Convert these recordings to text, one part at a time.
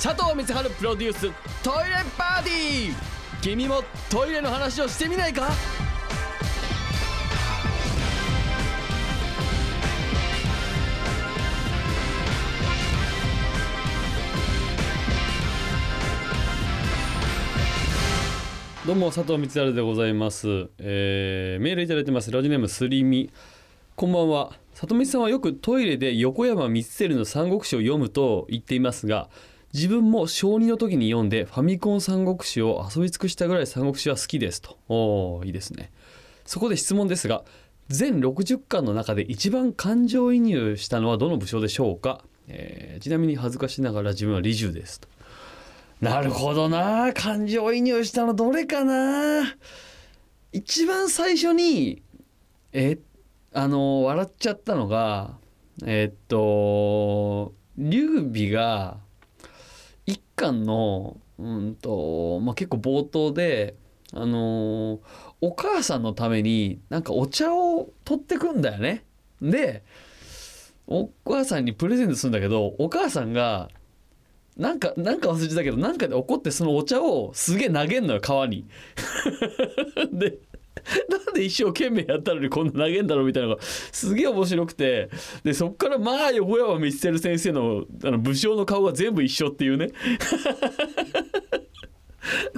佐藤光晴プロデューストイレパーティー。君もトイレの話をしてみないか？どうも佐藤光晴でございます、えーメールいただいてます。ラジオネームすりみこんばんは。里見さんはよくトイレで横山光輝の三国志を読むと言っていますが自分も小2の時に読んでファミコン三国志を遊び尽くしたぐらい三国志は好きですと。おいいですね。そこで質問ですが全60巻の中で一番感情移入したのはどの武将でしょうか、えーちなみに恥ずかしながら自分は李従ですと。なるほどな。感情移入したのどれかな？一番最初にえあの笑っちゃったのがえっと劉備が一巻のうんと、まあ、結構冒頭であのお母さんのためになんかお茶を取ってくんだよね。でお母さんにプレゼントするんだけどお母さんがなんかなんか忘れてたけどなんかで怒ってそのお茶をすげえ投げんのよ川に。で なんで一生懸命やったのにこんな投げんだろうみたいなのがすげえ面白くて。でそっからまあ横山光輝先生のあの武将の顔が全部一緒っていうね。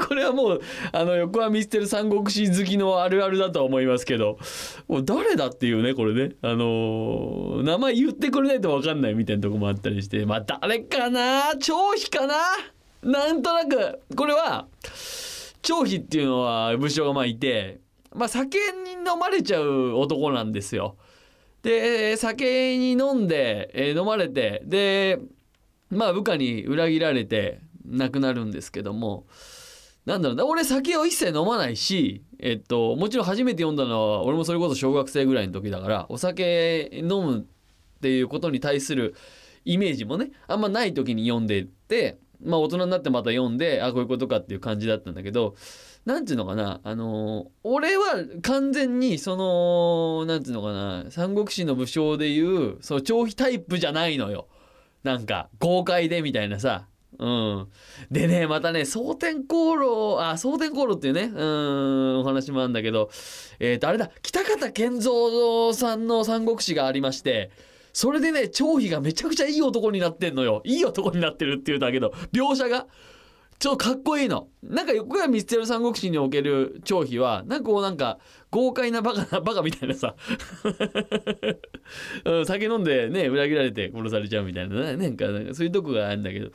これはもうあの横山光輝三国志好きのあるあるだとは思いますけど。もう誰だっていうねこれね。あのー名前言ってくれないと分かんないみたいなとこもあったりして。まあ誰かな？張飛かな？なんとなく。これは張飛っていうのは武将がまあいてまあ酒に飲まれちゃう男なんですよ。で酒に飲んで、え飲まれてでまあ部下に裏切られて亡くなるんですけどもなんだろうな俺酒を一切飲まないし、えっと、もちろん初めて読んだのは俺もそれこそ小学生ぐらいの時だからお酒飲むっていうことに対するイメージもねあんまない時に読んでってまあ大人になってまた読んであこういうことかっていう感じだったんだけどなんていうのかなあの俺は完全にそのなんていうのかな三国志の武将でいうその長飛タイプじゃないのよ。なんか豪快でみたいなさ。うん、でねまたね蒼天航路あ蒼天航路っていうねうんお話もあるんだけどえっ、とあれだ北方健三さんの三国志がありましてそれでね張飛がめちゃくちゃいい男になってんのよ。いい男になってるっていうんだけど描写が。ちょっとかっこいいの。なんか横山光輝三国志における張飛はなんかこうなんか豪快なバカなバカみたいなさ。酒飲んでね裏切られて殺されちゃうみたいな。ねなんかなんかそういうとこがあるんだけど。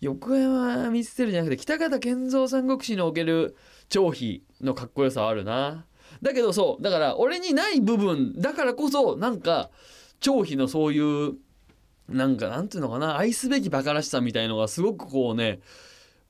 横山光輝じゃなくて北方健三三国志における張飛のかっこよさはあるな。だけどそうだから俺にない部分だからこそなんか張飛のそういうなんかなんていうのかな愛すべきバカらしさみたいのがすごくこうね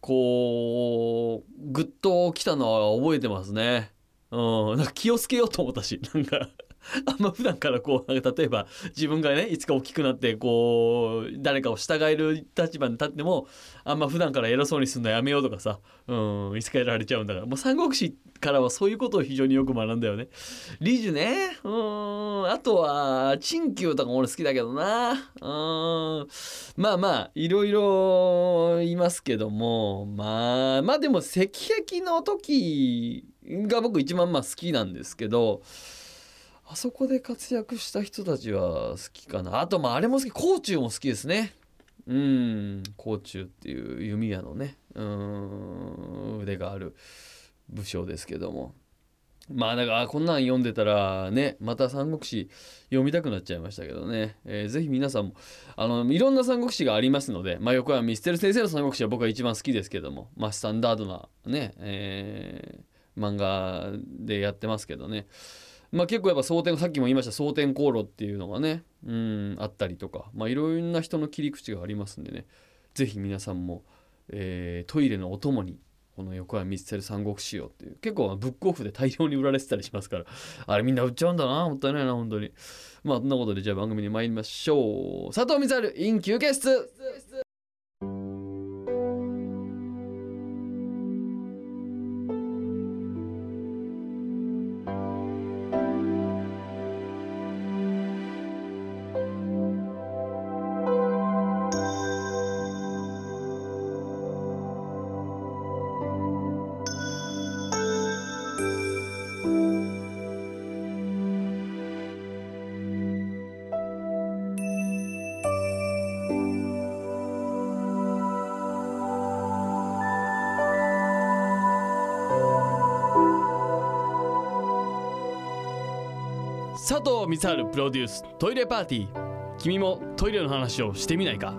こうグッときたのは覚えてますね。うん、なんか気をつけようと思ったしなんか あんま普段からこう例えば自分がねいつか大きくなってこう誰かを従える立場に立ってもあんま普段から偉そうにするのやめようとかさ、うん、いつかやられちゃうんだからもう三国志からはそういうことを非常によく学んだよね。李樹ねうんあとは陳旧とかも俺好きだけどなうんまあまあいろいろいますけどもまあまあでも石壁の時が僕一番まあ好きなんですけどあそこで活躍した人たちは好きかな。あとまああれも好き。甲冑も好きですね。うん。甲冑っていう弓矢のね。うん。腕がある武将ですけども。まあだからこんなん読んでたらねまた三国志読みたくなっちゃいましたけどね、えーぜひ皆さんもあのいろんな三国志がありますので、まあ、横山ミステル先生の三国志は僕は一番好きですけども、まあ、スタンダードなね、えー漫画でやってますけどね。まあ結構やっぱ蒼天さっきも言いました蒼天航路っていうのがねうんあったりとかまあいろんな人の切り口がありますんでねぜひ皆さんも、えートイレのお供にこの横山ミステル三国志をっていう結構ブックオフで大量に売られてたりしますから あれみんな売っちゃうんだなもったいないな本当に。まあそんなことでじゃあ番組に参りましょう。佐藤光晴 in 休憩室。佐藤光晴プロデューストイレパーティー。君もトイレの話をしてみないか？